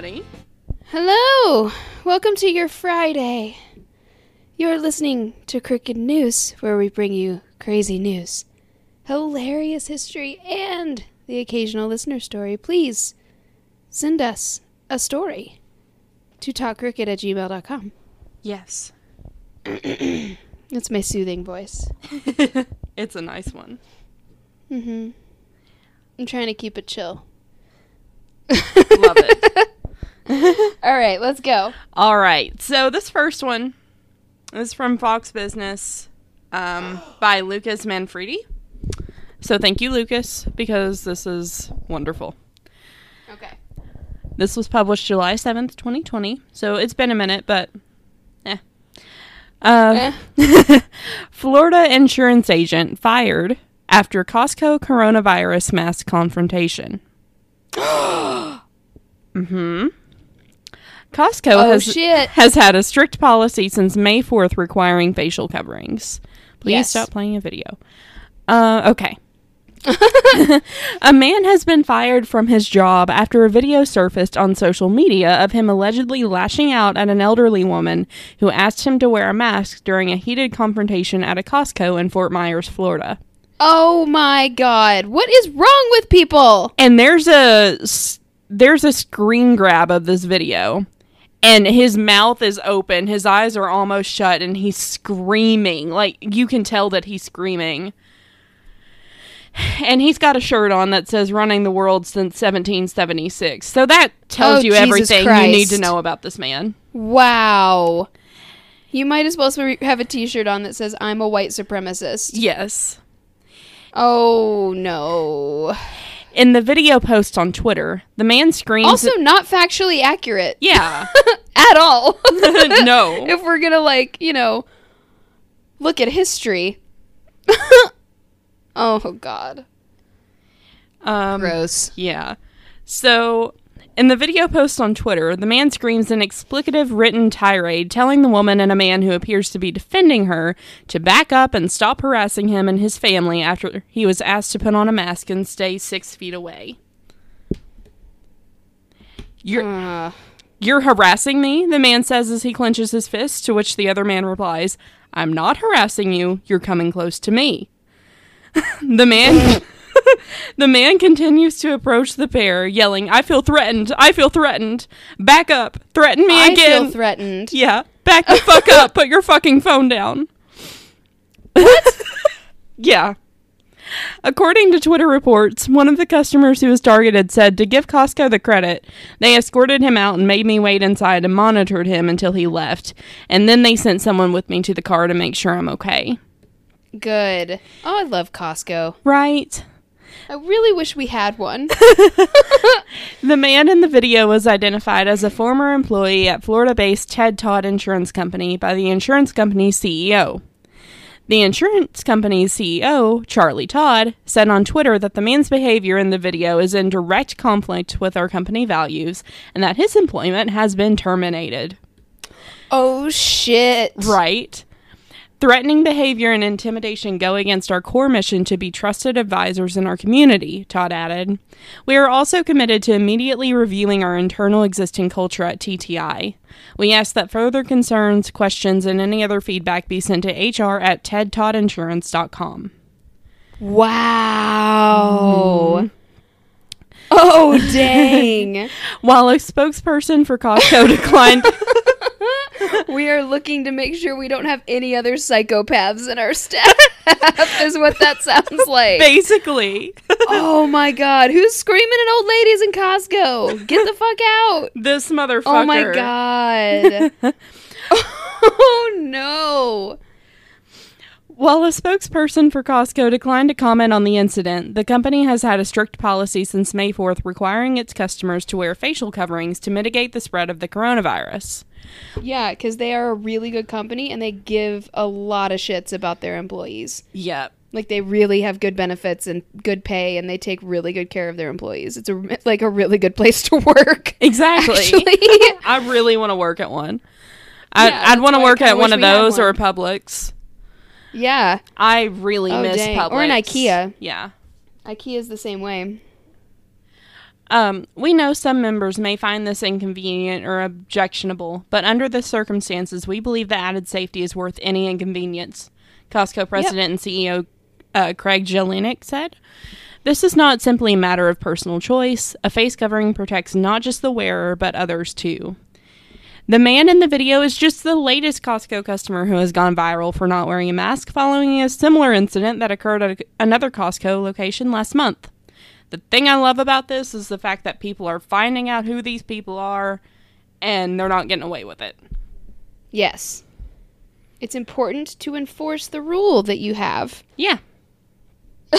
everybody. Hello! Welcome to your Friday. You're listening to Crooked News, where we bring you crazy news, hilarious history, and the occasional listener story. Please send us a story to talkcrooked at gmail.com. Yes. That's my soothing voice. it's a nice one. Mm-hmm. I'm trying to keep it chill. Love it. All right, let's go. All right. So this first one is from Fox Business um, by Lucas Manfredi. So thank you, Lucas, because this is wonderful. Okay. This was published July 7th, 2020. So it's been a minute, but eh. Uh, Florida insurance agent fired after Costco coronavirus mass confrontation. mm-hmm. Costco Oh, has, shit. has had a strict policy since May 4th requiring facial coverings. Please Yes. stop playing a video. Uh, okay. a man has been fired from his job after a video surfaced on social media of him allegedly lashing out at an elderly woman who asked him to wear a mask during a heated confrontation at a Costco in Fort Myers, Florida. Oh my god. What is wrong with people? And there's a there's a screen grab of this video. And his mouth is open, his eyes are almost shut and he's screaming. Like you can tell that he's screaming. And he's got a shirt on that says running the world since 1776. So that tells Oh, you Jesus everything you need to know about this man. Wow. You might as well have a t shirt on that says, I'm a white supremacist. Yes. Oh, no. In the video post on Twitter, the man screams Also, not factually accurate. Yeah. At all. no. if we're gonna, like, you know, look at history. oh, God. Um Gross. Yeah. So, in the video post on Twitter, the man screams an explicative written tirade telling the woman and a man who appears to be defending her to back up and stop harassing him and his family after he was asked to put on a mask and stay six feet away. You're, Uh, you're harassing me, the man says as he clenches his fist, to which the other man replies, I'm not harassing you, you're coming close to me. the man The man continues to approach the pair, yelling, I feel threatened, I feel threatened. Back up, threaten me I again. I feel threatened. yeah, back the fuck up, put your fucking phone down. What? yeah. According to Twitter reports, one of the customers who was targeted said to give Costco the credit, they escorted him out and made me wait inside and monitored him until he left. And then they sent someone with me to the car to make sure I'm okay. Good. Oh, I love Costco. Right? I really wish we had one. The man in the video was identified as a former employee at Florida based Ted Todd Insurance Company by the insurance company's CEO. The insurance company's CEO, Charlie Todd, said on Twitter that the man's behavior in the video is in direct conflict with our company values and that his employment has been terminated. oh, shit. Right. Threatening behavior and intimidation go against our core mission to be trusted advisors in our community, Todd added. We are also committed to immediately reviewing our internal existing culture at TTI. We ask that further concerns, questions, and any other feedback be sent to hr at tedtoddinsurance.com. Wow. Mm-hmm. Oh, dang. While a spokesperson for Costco declined. we are looking to make sure we don't have any other psychopaths in our staff, is what that sounds like. Basically, oh my god. Who's screaming at old ladies in Costco? Get the fuck out. this motherfucker. Oh my god. oh no. While a spokesperson for Costco declined to comment on the incident, the company has had a strict policy since May 4th requiring its customers to wear facial coverings to mitigate the spread of the coronavirus. Yeah, because they are a really good company and they give a lot of shits about their employees. Yep. Like they really have good benefits and good pay, and they take really good care of their employees. It's a like a really good place to work. Exactly. I really want to work at one. I, Yeah, I'd want to work at one of those or a. Publix. yeah, I really Oh, miss dang. Publix. Or an IKEA. Yeah. IKEA is the same way. Um, we know some members may find this inconvenient or objectionable, but under the circumstances, we believe the added safety is worth any inconvenience. Costco president and CEO uh, Craig Jelinek said. This is not simply a matter of personal choice. A face covering protects not just the wearer, but others too. The man in the video is just the latest Costco customer who has gone viral for not wearing a mask following a similar incident that occurred at another Costco location last month. The thing I love about this is the fact that people are finding out who these people are and they're not getting away with it. Yes. It's important to enforce the rule that you have. Yeah.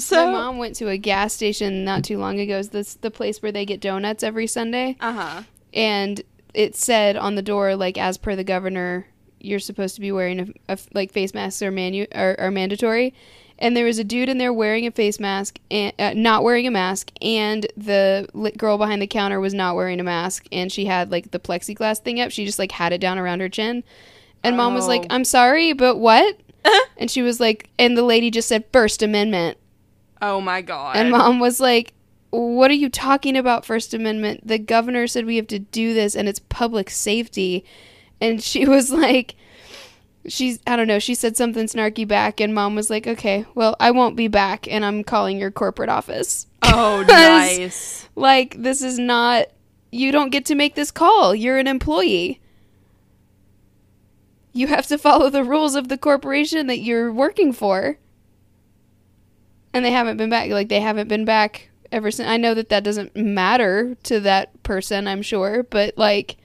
So my mom went to a gas station not too long ago. It's this the place where they get donuts every Sunday. Uh huh. And it said on the door, like as per the governor, you're supposed to be wearing a, a like face masks are manu are, are mandatory. And there was a dude in there wearing a face mask and uh, not wearing a mask, and the girl behind the counter was not wearing a mask, and she had like the plexiglass thing up. She just like had it down around her chin, and oh. mom was like, oh. "I'm sorry, but what?" and she was like, and the lady just said First Amendment. Oh my god. And mom was like, What are you talking about, First Amendment? The governor said we have to do this and it's public safety. And she was like, She's, I don't know, she said something snarky back, and mom was like, Okay, well, I won't be back, and I'm calling your corporate office. Oh, nice. like, this is not, you don't get to make this call. You're an employee. You have to follow the rules of the corporation that you're working for and they haven't been back. Like they haven't been back ever since. I know that that doesn't matter to that person, I'm sure, but like,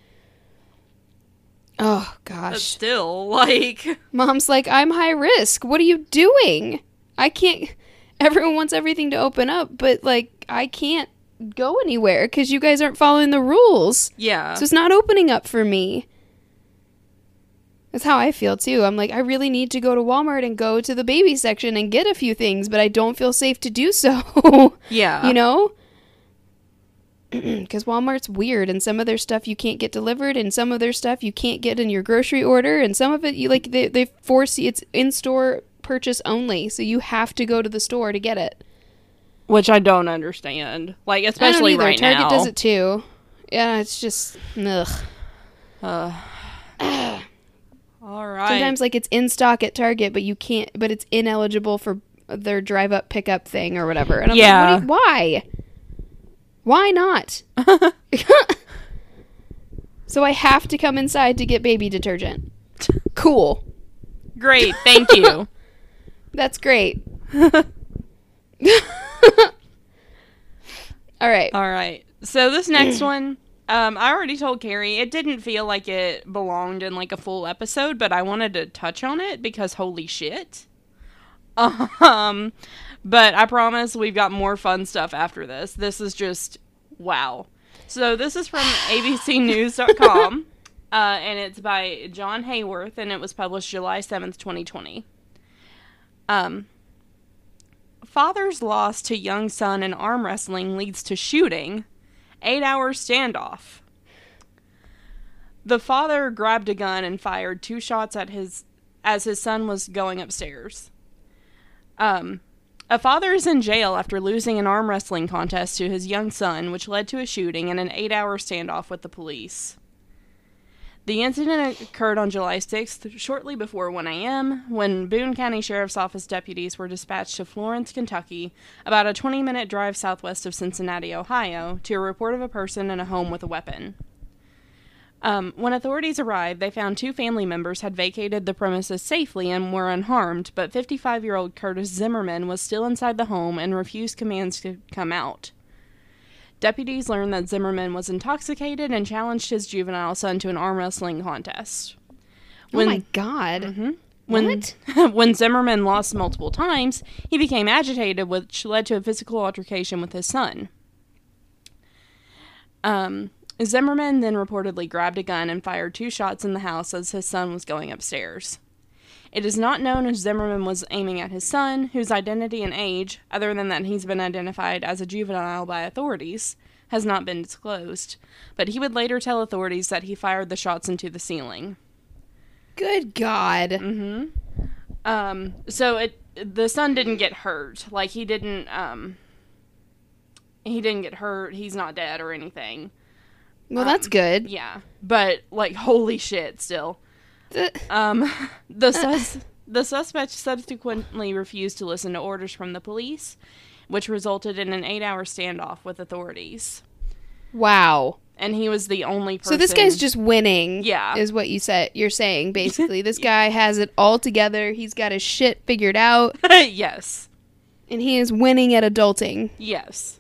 oh gosh, but still like, mom's like, I'm high risk. What are you doing? I can't. Everyone wants everything to open up, but like, I can't go anywhere because you guys aren't following the rules. Yeah. So it's not opening up for me. That's how I feel too. I'm like, I really need to go to Walmart and go to the baby section and get a few things, but I don't feel safe to do so. yeah. You know? Because Walmart's weird, and some of their stuff you can't get delivered, and some of their stuff you can't get in your grocery order, and some of it you like they, they force you, it's in store purchase only, so you have to go to the store to get it. Which I don't understand. Like, especially right Target now. Target does it too. Yeah, it's just, ugh. Uh. All right. Sometimes like it's in stock at Target, but you can't. But it's ineligible for their drive up pickup thing or whatever. And I'm yeah. Like, you, why? Why not? so I have to come inside to get baby detergent. Cool. Great. Thank you. That's great. All right. All right. So this next one um, I already told Carrie it didn't feel like it belonged in like a full episode, but I wanted to touch on it because holy shit. Um, but I promise we've got more fun stuff after this. This is just wow. So this is from abcnews.com, uh, and it's by John Hayworth, and it was published July 7th, 2020. Um, father's loss to young son in arm wrestling leads to shooting eight hour standoff. The father grabbed a gun and fired two shots at his as his son was going upstairs. Um, a father is in jail after losing an arm wrestling contest to his young son, which led to a shooting and an eight hour standoff with the police. The incident occurred on July 6th, shortly before 1 a.m., when Boone County Sheriff's Office deputies were dispatched to Florence, Kentucky, about a 20 minute drive southwest of Cincinnati, Ohio, to a report of a person in a home with a weapon. Um, when authorities arrived, they found two family members had vacated the premises safely and were unharmed, but 55 year old Curtis Zimmerman was still inside the home and refused commands to come out. Deputies learned that Zimmerman was intoxicated and challenged his juvenile son to an arm wrestling contest. When, oh my god. Mm-hmm, when, when Zimmerman lost multiple times, he became agitated, which led to a physical altercation with his son. Um, Zimmerman then reportedly grabbed a gun and fired two shots in the house as his son was going upstairs. It is not known if Zimmerman was aiming at his son, whose identity and age, other than that he's been identified as a juvenile by authorities, has not been disclosed, but he would later tell authorities that he fired the shots into the ceiling. Good God. Mm-hmm. Um, so it the son didn't get hurt. Like he didn't um He didn't get hurt. He's not dead or anything. Well, that's good. Yeah, but like, holy shit, still. The- Um, the sus- the suspect subsequently refused to listen to orders from the police, which resulted in an eight-hour standoff with authorities. wow. And he was the only person. So this guy's just winning. Yeah. Is what you said. You're saying basically. this guy has it all together. He's got his shit figured out, yes, and he is winning at adulting. yes.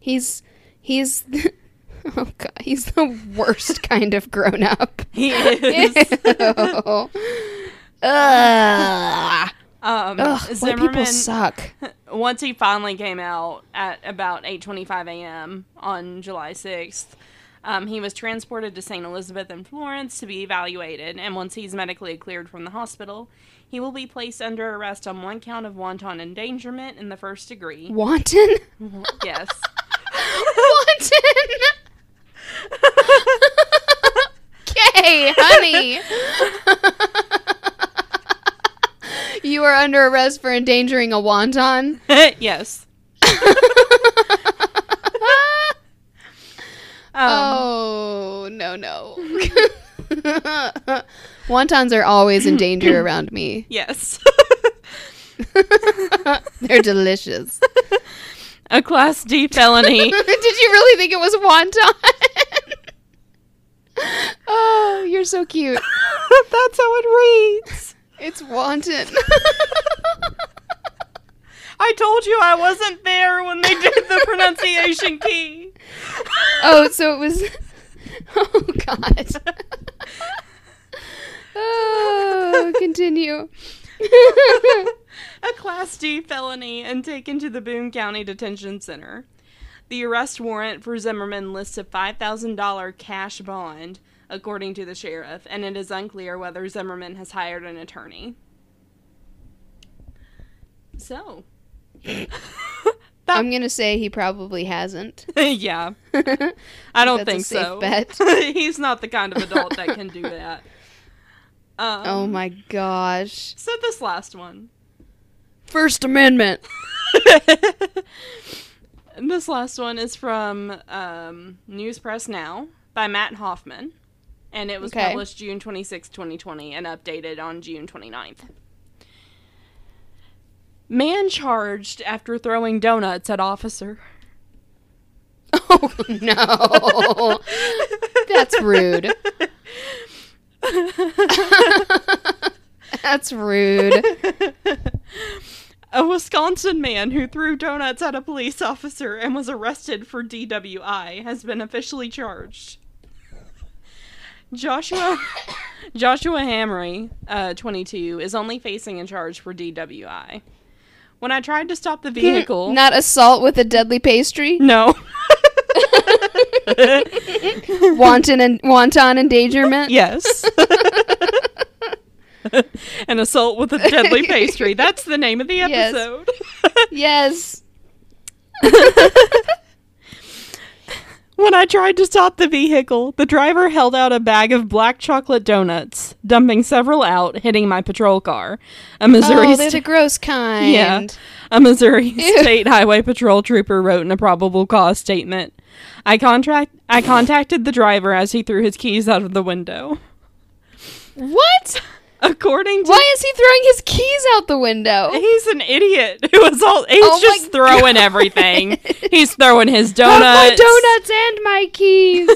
He's he's. Oh god, he's the worst kind of grown up. He is. Ugh. Ugh. um, Ugh, white people suck. once he finally came out at about 8:25 a.m. on July 6th, um, he was transported to St. Elizabeth in Florence to be evaluated, and once he's medically cleared from the hospital, he will be placed under arrest on one count of wanton endangerment in the first degree. Wanton? yes. Wanton! Okay, honey. you are under arrest for endangering a wonton. yes. Um, oh, no, no. Wontons are always in danger around me. Yes. They're delicious. A Class D felony. Did you really think it was wonton? Oh, you're so cute. That's how it reads. It's wanton. I told you I wasn't there when they did the pronunciation key. oh, so it was. Oh God. oh, continue. a Class D felony and taken to the Boone County Detention Center. The arrest warrant for Zimmerman lists a $5,000 cash bond, according to the sheriff, and it is unclear whether Zimmerman has hired an attorney. So. I'm gonna say he probably hasn't. yeah. I don't That's a think safe so. bet. He's not the kind of adult that can do that. Um, oh my gosh. So this last one. First Amendment. This last one is from um, News Press Now by Matt Hoffman, and it was Okay. published June 26, 2020, and updated on June 29th. Man charged after throwing donuts at officer. Oh no. That's rude. That's rude. A Wisconsin man who threw donuts at a police officer and was arrested for DWI has been officially charged. Joshua Joshua Hamry, uh, 22, is only facing a charge for DWI. When I tried to stop the vehicle, Not assault with a deadly pastry. no, Wanton and wanton endangerment. yes, an assault with a deadly pastry. That's the name of the Yes. episode. Yes. When I tried to stop the vehicle, the driver held out a bag of black chocolate donuts, dumping several out, hitting my patrol car. A oh, Missouri oh, they're sta- the gross kind. yeah, a Missouri Ew. State Highway Patrol trooper wrote in a probable cause statement. I contract I contacted the driver as he threw his keys out of the window. What? According to Why is he throwing his keys out the window? He's an idiot who was all he's Oh just throwing God. everything. He's throwing his donuts. my donuts and my keys.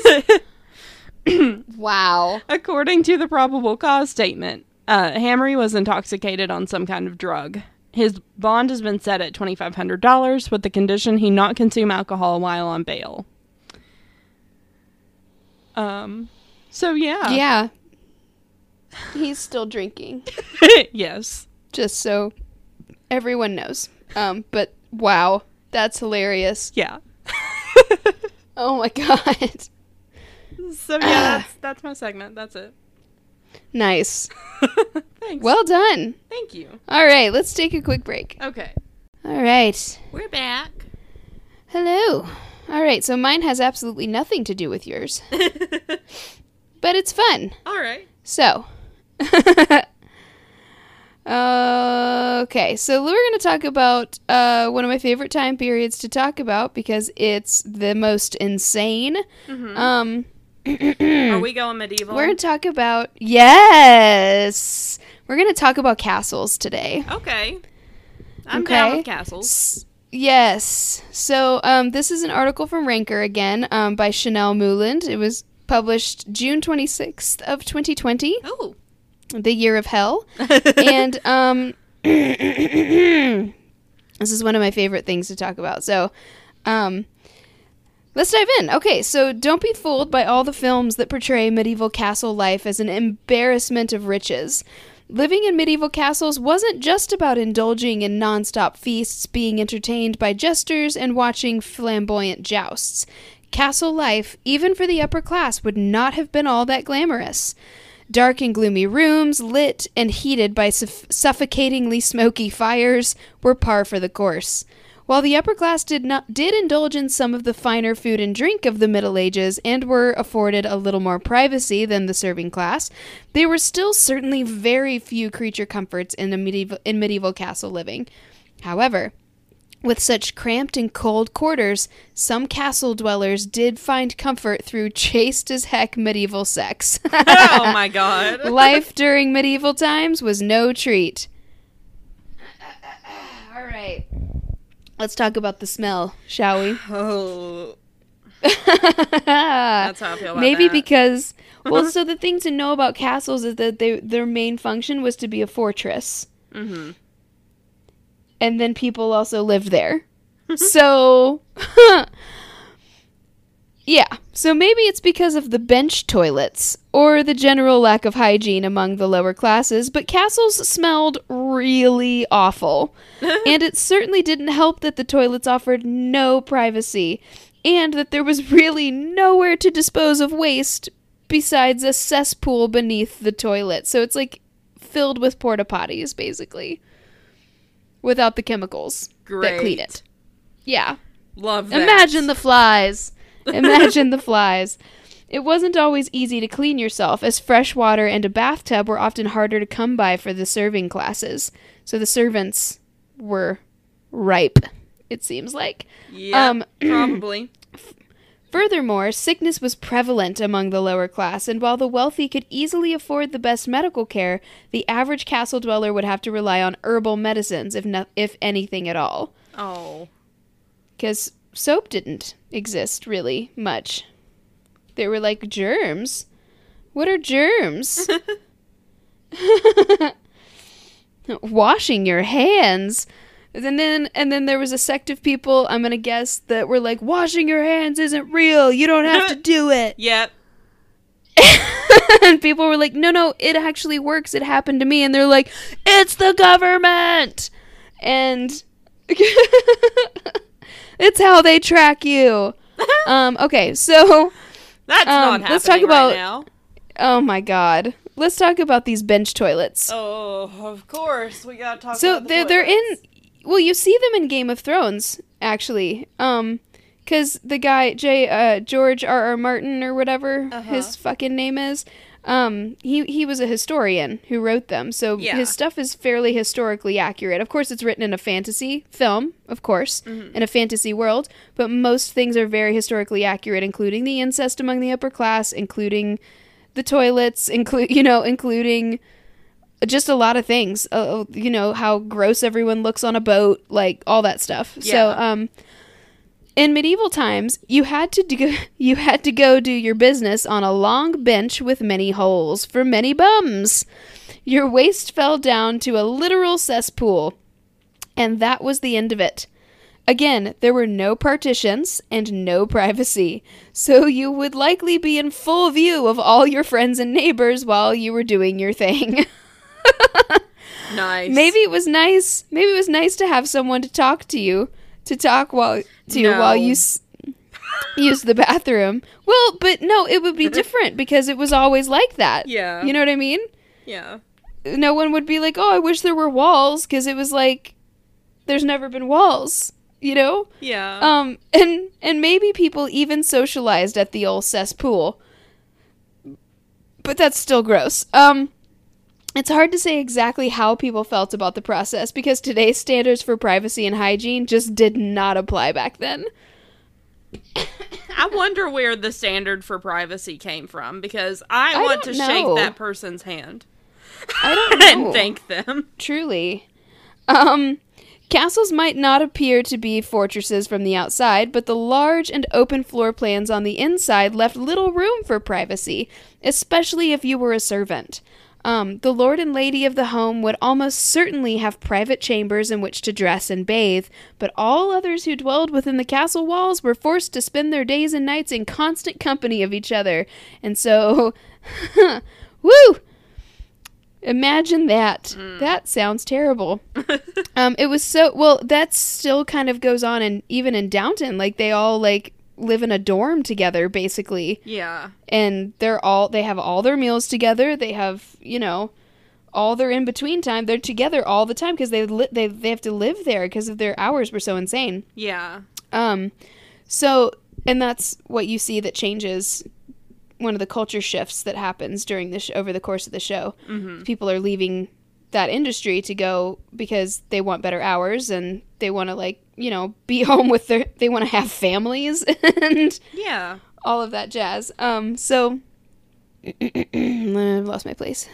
wow. According to the probable cause statement, uh, Hamry was intoxicated on some kind of drug. His bond has been set at $2,500 with the condition he not consume alcohol while on bail. Um, so yeah. Yeah. He's still drinking. yes. Just so everyone knows. Um, but wow, that's hilarious. Yeah. Oh my god. so yeah, that's, that's my segment. That's it. Nice. Thanks. Well done. thank you. All right, let's take a quick break. Okay. All right. We're back. Hello. All right, so mine has absolutely nothing to do with yours, but it's fun. All right. So, Uh, okay, so we're going to talk about uh, one of my favorite time periods to talk about because it's the most insane. Um, Are we going medieval? we're going to talk about yes, we're going to talk about castles today. okay. I'm down with castles. S- Yes. So um, this is an article from Ranker again um, by Chanel Mouland. It was published June 26th of 2020, Oh. The year of hell. and um, this is one of my favorite things to talk about. So um, let's dive in. Okay, so don't be fooled by all the films that portray medieval castle life as an embarrassment of riches. Living in medieval castles wasn't just about indulging in nonstop feasts, being entertained by jesters, and watching flamboyant jousts. Castle life, even for the upper class, would not have been all that glamorous. Dark and gloomy rooms, lit and heated by suff- suffocatingly smoky fires, were par for the course. While the upper class did not did indulge in some of the finer food and drink of the Middle Ages and were afforded a little more privacy than the serving class, there were still certainly very few creature comforts in medieval in medieval castle living. However, with such cramped and cold quarters, some castle dwellers did find comfort through chaste as heck medieval sex. oh my god. Life during medieval times was no treat. All right. Let's talk about the smell, shall we? Oh. That's how I feel about Maybe that. because well, so the thing to know about castles is that they their main function was to be a fortress, Mm-hmm. And then people also lived there. Mm-hmm. so, yeah. So maybe it's because of the bench toilets or the general lack of hygiene among the lower classes, but castles smelled really awful. and it certainly didn't help that the toilets offered no privacy and that there was really nowhere to dispose of waste besides a cesspool beneath the toilet. So it's like filled with porta potties basically without the chemicals that clean it. Yeah. Love that. Imagine the flies. Imagine the flies. It wasn't always easy to clean yourself, as fresh water and a bathtub were often harder to come by for the serving classes. So the servants were ripe, it seems like. Yeah, um, probably. Furthermore, sickness was prevalent among the lower class, and while the wealthy could easily afford the best medical care, the average castle dweller would have to rely on herbal medicines, if no- if anything at all. Oh. because soap didn't exist really much. There were like germs. What are germs? Washing your hands. And then and then there was a sect of people, I'm going to guess, that were like washing your hands isn't real. You don't have to do it. Yep. and people were like, "No, no, it actually works. It happened to me." And they're like, "It's the government." And it's how they track you. Um okay, so That's Um, not happening let's talk right about- now. oh my god. Let's talk about these bench toilets. Oh, of course. We gotta talk so the they're they're in. Well, you see them in Game of Thrones actually. Um cuz the guy J uh George R R Martin or whatever Uh-huh. his fucking name is um he he was a historian who wrote them. So Yeah. his stuff is fairly historically accurate. Of course it's written in a fantasy film, of course, Mm-hmm. in a fantasy world, but most things are very historically accurate including the incest among the upper class, including the toilets, include you know, including just a lot of things. Uh, you know how gross everyone looks on a boat, like all that stuff. So, um, in medieval times, you had to do you had to go do your business on a long bench with many holes for many bums. Your waste fell down to a literal cesspool, and that was the end of it. Again, there were no partitions and no privacy, so you would likely be in full view of all your friends and neighbors while you were doing your thing. Nice. maybe it was nice. Maybe it was nice to have someone to talk to you, to talk while to No. while you s- use the bathroom. Well, but no, it would be different because it was always like that. Yeah. You know what I mean? Yeah. no one would be like, "Oh, I wish there were walls," because it was like, there's never been walls, you know. Yeah. Um, and and maybe people even socialized at the old cesspool, but that's still gross. Um, It's hard to say exactly how people felt about the process because today's standards for privacy and hygiene just did not apply back then. I wonder where the standard for privacy came from because I, I want to don't shake that person's hand I don't know. and thank them. Truly. Um, castles might not appear to be fortresses from the outside, but the large and open floor plans on the inside left little room for privacy, especially if you were a servant. Um, the lord and lady of the home would almost certainly have private chambers in which to dress and bathe, but all others who dwelled within the castle walls were forced to spend their days and nights in constant company of each other. And so, woo! Imagine that. That sounds terrible. um, it was so well. That still kind of goes on, and even in Downton, like they all like live in a dorm together, basically, Yeah. and they're all they have all their meals together. They have you know all their in between time. They're together all the time because they li- they they have to live there because of their hours were so insane. Yeah. Um, so, and that's what you see that changes one of the culture shifts that happens during the sh- over the course of the show. Mm-hmm. People are leaving that industry to go because they want better hours and they want to like you know be home with their they want to have families and Yeah. all of that jazz. Um, so I've lost my place.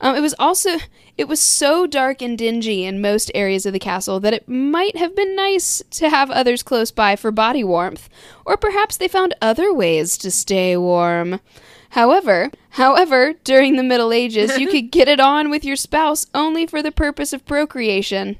Um, it was also it was so dark and dingy in most areas of the castle that it might have been nice to have others close by for body warmth, or perhaps they found other ways to stay warm. However, however, during the Middle Ages, you could get it on with your spouse only for the purpose of procreation.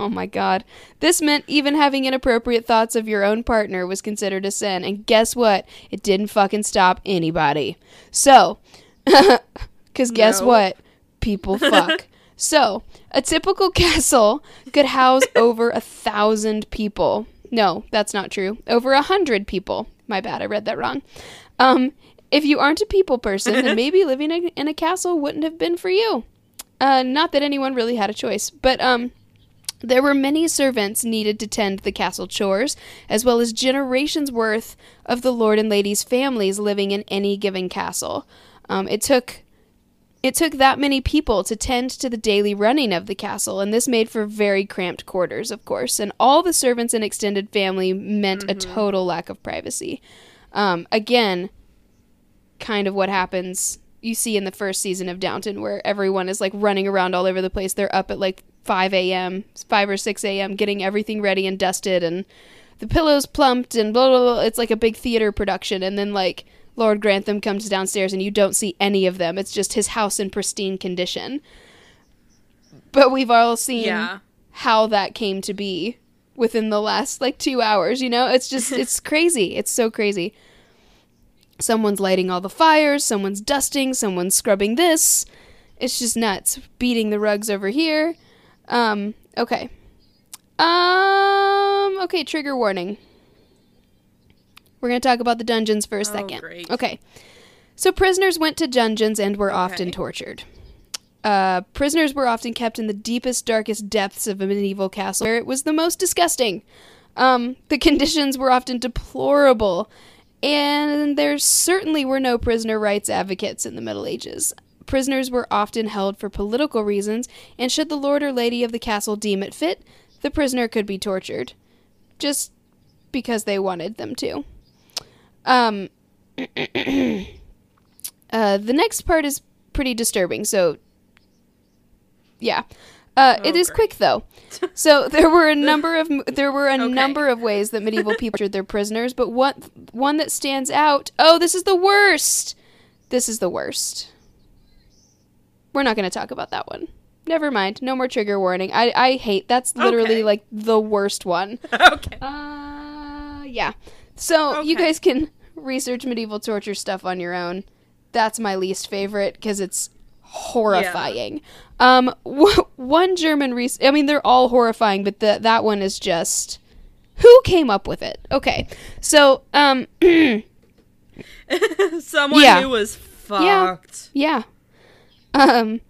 Oh my god. This meant even having inappropriate thoughts of your own partner was considered a sin, and guess what? It didn't fucking stop anybody. So, because guess No. what? People fuck. so, a typical castle could house over a thousand people. No, that's not true. Over a hundred people. My bad, I read that wrong. Um, if you aren't a people person, then maybe living in in a castle wouldn't have been for you. Uh, not that anyone really had a choice, but um, there were many servants needed to tend the castle chores, as well as generations worth of the lord and lady's families living in any given castle. Um, it took it took that many people to tend to the daily running of the castle, and this made for very cramped quarters, of course. And all the servants and extended family meant a total lack of privacy. Um, again, kind of what happens you see in the first season of Downton, where everyone is like running around all over the place. They're up at like 5 a.m., 5 or 6 a.m., getting everything ready and dusted, and the pillows plumped, and blah, blah, blah. It's like a big theater production. And then, like, Lord Grantham comes downstairs, and you don't see any of them. It's just his house in pristine condition. But we've all seen Yeah. how that came to be within the last like two hours you know? It's just it's crazy. It's so crazy. Someone's lighting all the fires. Someone's dusting. Someone's scrubbing this. It's just nuts. Beating the rugs over here. Um okay. Um okay trigger warning we're going to talk about the dungeons for a second great. okay so prisoners went to dungeons and were often Okay. tortured uh, prisoners were often kept in the deepest, darkest depths of a medieval castle, where it was the most disgusting. Um, the conditions were often deplorable, and there certainly were no prisoner rights advocates in the Middle Ages. Prisoners were often held for political reasons, and should the lord or lady of the castle deem it fit, the prisoner could be tortured, just because they wanted them to. Um, uh, the next part is pretty disturbing, so yeah. Uh, it Oh, is great. quick though. So there were a number of there were a Okay. number of ways that medieval people tortured their prisoners, but one one that stands out. Oh, this is the worst. This is the worst. We're not going to talk about that one. Never mind. No more trigger warning. I I hate that's literally Okay. like the worst one. okay. Uh, yeah. So you guys can research medieval torture stuff on your own. That's my least favorite because it's horrifying. Um, w- one German res- I mean, they're all horrifying, but the, that one is just. Who came up with it? Okay, so um, Someone Yeah. who was Yeah. fucked. Yeah. Um,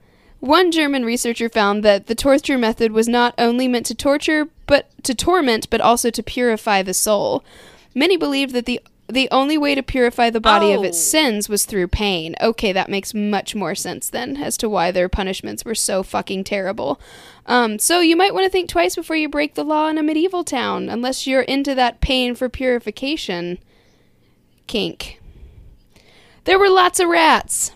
one German researcher found that the torture method was not only meant to torture, but to torment, but also to purify the soul. Many believed that the the only way to purify the body of its Oh. sins was through pain. Okay, that makes much more sense then as to why their punishments were so fucking terrible. Um, so you might want to think twice before you break the law in a medieval town, unless you're into that pain for purification kink. There were lots of rats.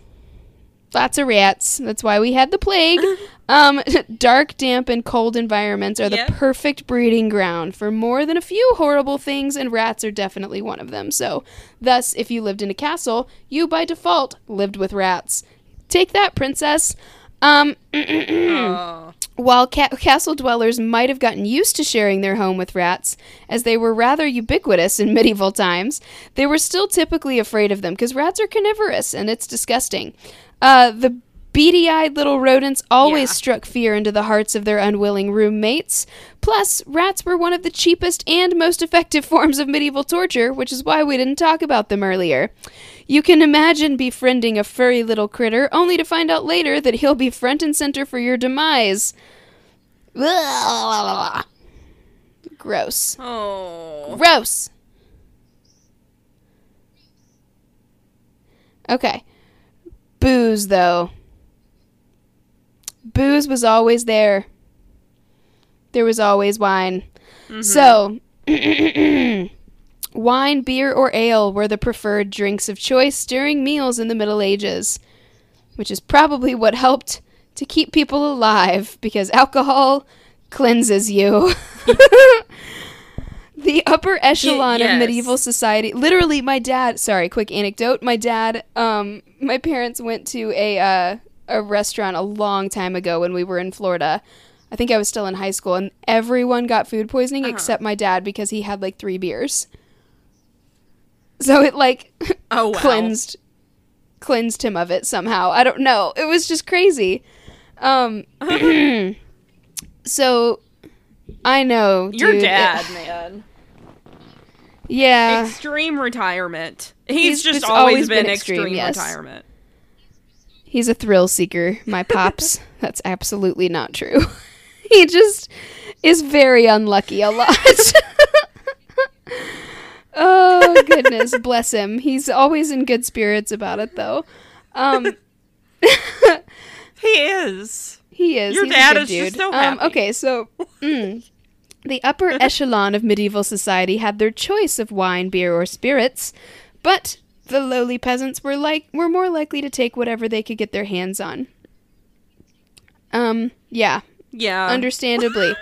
Lots of rats. That's why we had the plague. Um, dark, damp, and cold environments are the Yep. perfect breeding ground for more than a few horrible things, and rats are definitely one of them. So, thus, if you lived in a castle, you by default lived with rats. Take that, princess. Um, Oh. while ca- castle dwellers might have gotten used to sharing their home with rats, as they were rather ubiquitous in medieval times, they were still typically afraid of them because rats are carnivorous and it's disgusting. Uh, the beady eyed little rodents always Yeah. struck fear into the hearts of their unwilling roommates. Plus, rats were one of the cheapest and most effective forms of medieval torture, which is why we didn't talk about them earlier. You can imagine befriending a furry little critter only to find out later that he'll be front and center for your demise. Gross. Oh. Gross. Okay. Booze, though. Booze was always there. There was always wine. Mm-hmm. So, wine, beer, or ale were the preferred drinks of choice during meals in the Middle Ages, which is probably what helped to keep people alive because alcohol cleanses you. the upper echelon yes. of medieval society. Literally, my dad. Sorry, quick anecdote. My dad. Um, my parents went to a uh, a restaurant a long time ago when we were in Florida. I think I was still in high school, and everyone got food poisoning Uh-huh. except my dad because he had like three beers. So it like Oh wow. cleansed cleansed him of it somehow. I don't know. It was just crazy. Um so I know Your dude, it- dad, man. Yeah. Extreme retirement. He's, He's just, just always, always been, been extreme, extreme, yes. retirement. He's a thrill seeker, my pops. That's absolutely not true. he just is very unlucky a lot. oh goodness, bless him. He's always in good spirits about it though. Um He is. He is. Your He's dad is dude. just so Um, happy. okay, so mm, the upper echelon of medieval society had their choice of wine, beer, or spirits, but the lowly peasants were like were more likely to take whatever they could get their hands on. Um, yeah, Yeah. understandably.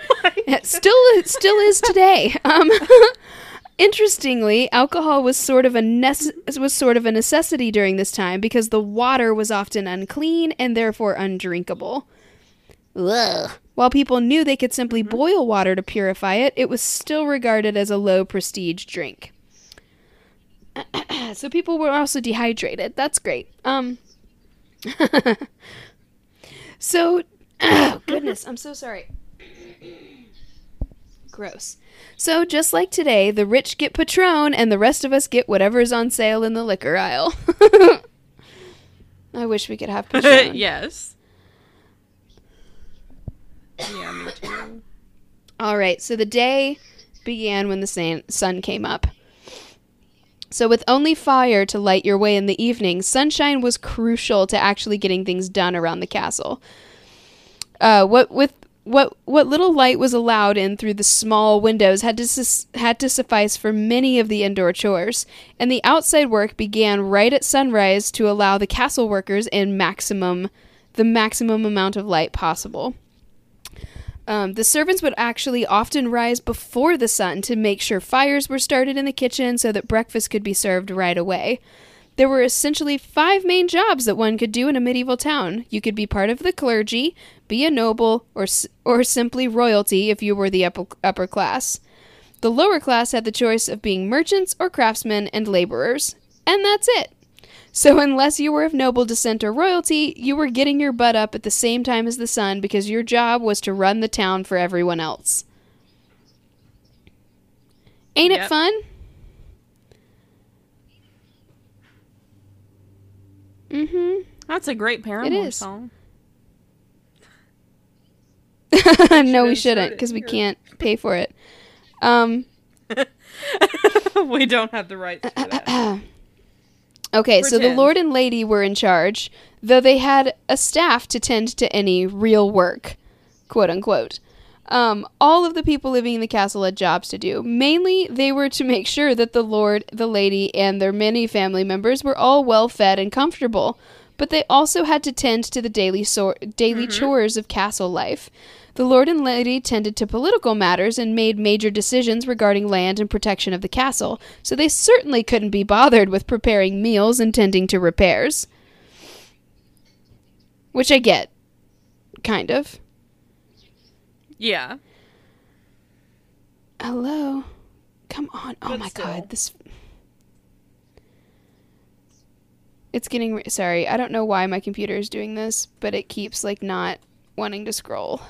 It still it still is today. Um Interestingly, alcohol was sort of a nece- was sort of a necessity during this time because the water was often unclean and therefore undrinkable. Ugh. While people knew they could simply boil water to purify it, it was still regarded as a low prestige drink. so people were also dehydrated. That's great. Um So oh goodness, I'm so sorry. Gross. So just like today, the rich get Patron and the rest of us get whatever's on sale in the liquor aisle. I wish we could have Patron. yes. Yeah, me too. All right, so the day began when the sun came up. So, with only fire to light your way in the evening, sunshine was crucial to actually getting things done around the castle. Uh, what with what what little light was allowed in through the small windows had to sus- had to suffice for many of the indoor chores, and the outside work began right at sunrise to allow the castle workers in maximum the maximum amount of light possible. Um, the servants would actually often rise before the sun to make sure fires were started in the kitchen so that breakfast could be served right away. There were essentially five main jobs that one could do in a medieval town. You could be part of the clergy, be a noble, or or simply royalty if you were the upper, upper class. The lower class had the choice of being merchants or craftsmen and laborers, and that's it. So, unless you were of noble descent or royalty, you were getting your butt up at the same time as the sun because your job was to run the town for everyone else. Ain't it fun? Mm hmm. That's a great Paramore song. no, we shouldn't because we can't pay for it. Um, we don't have the right to that. Okay, so the Lord and Lady were in charge, though they had a staff to tend to any real work, quote unquote. Um, all of the people living in the castle had jobs to do. Mainly, they were to make sure that the Lord, the Lady, and their many family members were all well fed and comfortable. But they also had to tend to the daily so- daily chores of castle life. The Lord and Lady tended to political matters and made major decisions regarding land and protection of the castle, so they certainly couldn't be bothered with preparing meals and tending to repairs. Which I get. Kind of. Yeah. Hello. Come on. Oh But my still. god. This It's getting re- sorry. I don't know why my computer is doing this, but it keeps like not wanting to scroll.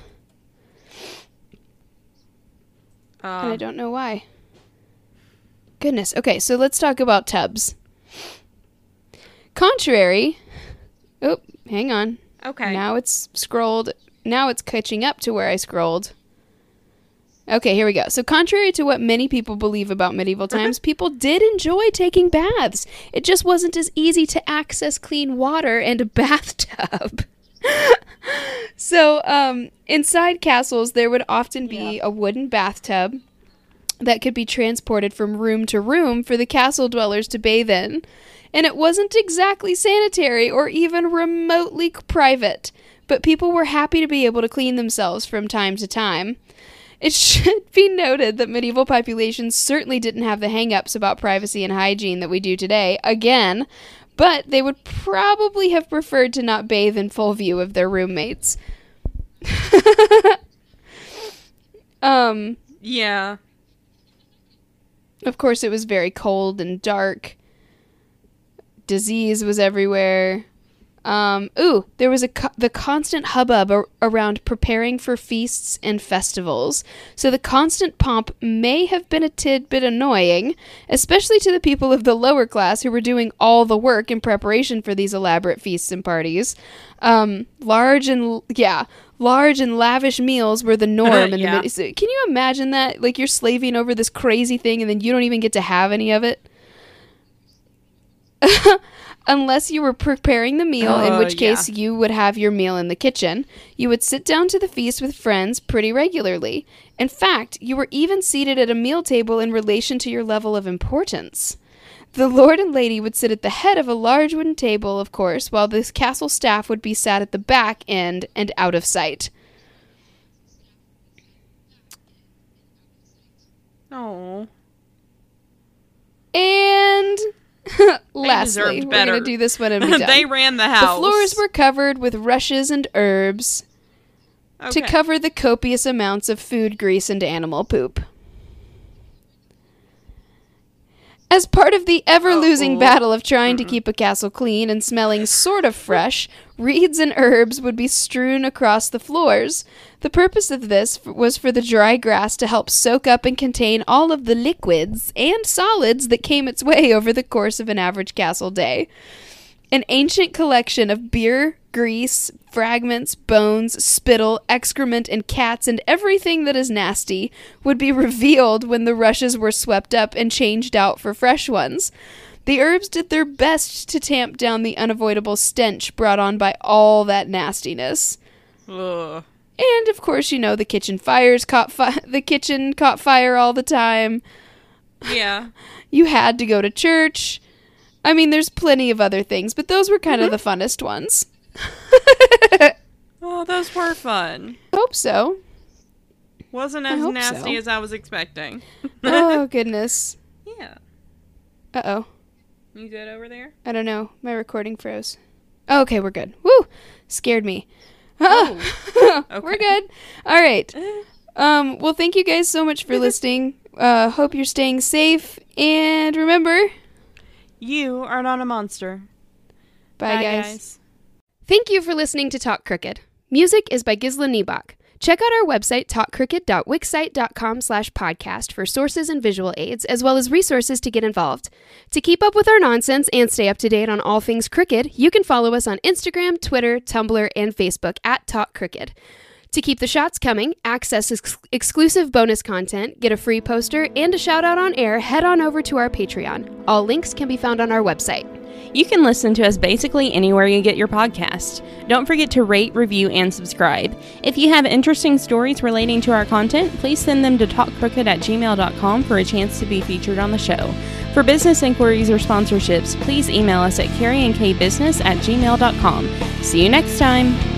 And I Um, don't know why. Goodness. Okay, so let's talk about tubs. Contrary. Oh, hang on. okay. Now it's scrolled. Now it's catching up to where I scrolled. Okay, here we go. So, contrary to what many people believe about medieval times, people did enjoy taking baths. It just wasn't as easy to access clean water and a bathtub. so, um, inside castles, there would often be a wooden bathtub that could be transported from room to room for the castle dwellers to bathe in. And it wasn't exactly sanitary or even remotely private, but people were happy to be able to clean themselves from time to time. It should be noted that medieval populations certainly didn't have the hang ups about privacy and hygiene that we do today, again, but they would probably have preferred to not bathe in full view of their roommates. um, Yeah. Of course, it was very cold and dark. Disease was everywhere. Um, ooh, there was a co- the constant hubbub ar- around preparing for feasts and festivals. So the constant pomp may have been a tidbit annoying, especially to the people of the lower class who were doing all the work in preparation for these elaborate feasts and parties. Um, large and yeah, large and lavish meals were the norm in Yeah. the mid- so Can you imagine that? Like you're slaving over this crazy thing and then you don't even get to have any of it? Unless you were preparing the meal, in Uh, which yeah. case you would have your meal in the kitchen. You would sit down to the feast with friends pretty regularly. In fact, you were even seated at a meal table in relation to your level of importance. The lord and lady would sit at the head of a large wooden table, of course, while the castle staff would be sat at the back end and out of sight. Oh. And lastly, we're better. to do this one and be done. they ran the house. the floors were covered with rushes and herbs to cover the copious amounts of food, grease, and animal poop. As part of the ever oh, losing Uh-oh. battle of trying to mm-hmm. keep a castle clean and smelling sort of fresh, reeds and herbs would be strewn across the floors. The purpose of this f- was for the dry grass to help soak up and contain all of the liquids and solids that came its way over the course of an average castle day. An ancient collection of beer, grease, fragments, bones, spittle, excrement, and cats, and everything that is nasty would be revealed when the rushes were swept up and changed out for fresh ones. The herbs did their best to tamp down the unavoidable stench brought on by all that nastiness. Ugh. And of course, you know the kitchen fires caught fi- the kitchen caught fire all the time. Yeah. You had to go to church. I mean, there's plenty of other things, but those were kind of mm-hmm. the funnest ones. Oh, those were fun. Hope so. Wasn't as nasty so. as I was expecting. oh goodness. yeah. Uh oh. You good over there? I don't know. My recording froze. Oh, okay, we're good. Woo! Scared me. Oh we're good. All right. Um. Well, thank you guys so much for listening. Uh, hope you're staying safe, and remember, You are not a monster. bye, guys. Thank you for listening to Talk Crooked. Music is by Gisla Niebach. Check out our website, talkcrooked.wixsite.com slash podcast for sources and visual aids, as well as resources to get involved. To keep up with our nonsense and stay up to date on all things Crooked, you can follow us on Instagram, Twitter, Tumblr, and Facebook at Talk Crooked. To keep the shots coming, access ex- exclusive bonus content, get a free poster, and a shout out on air, head on over to our Patreon. All links can be found on our website. You can listen to us basically anywhere you get your podcast. Don't forget to rate, review, and subscribe. If you have interesting stories relating to our content, please send them to talkcrooked at gmail.com for a chance to be featured on the show. For business inquiries or sponsorships, please email us at carrieandkbusiness at gmail.com. See you next time.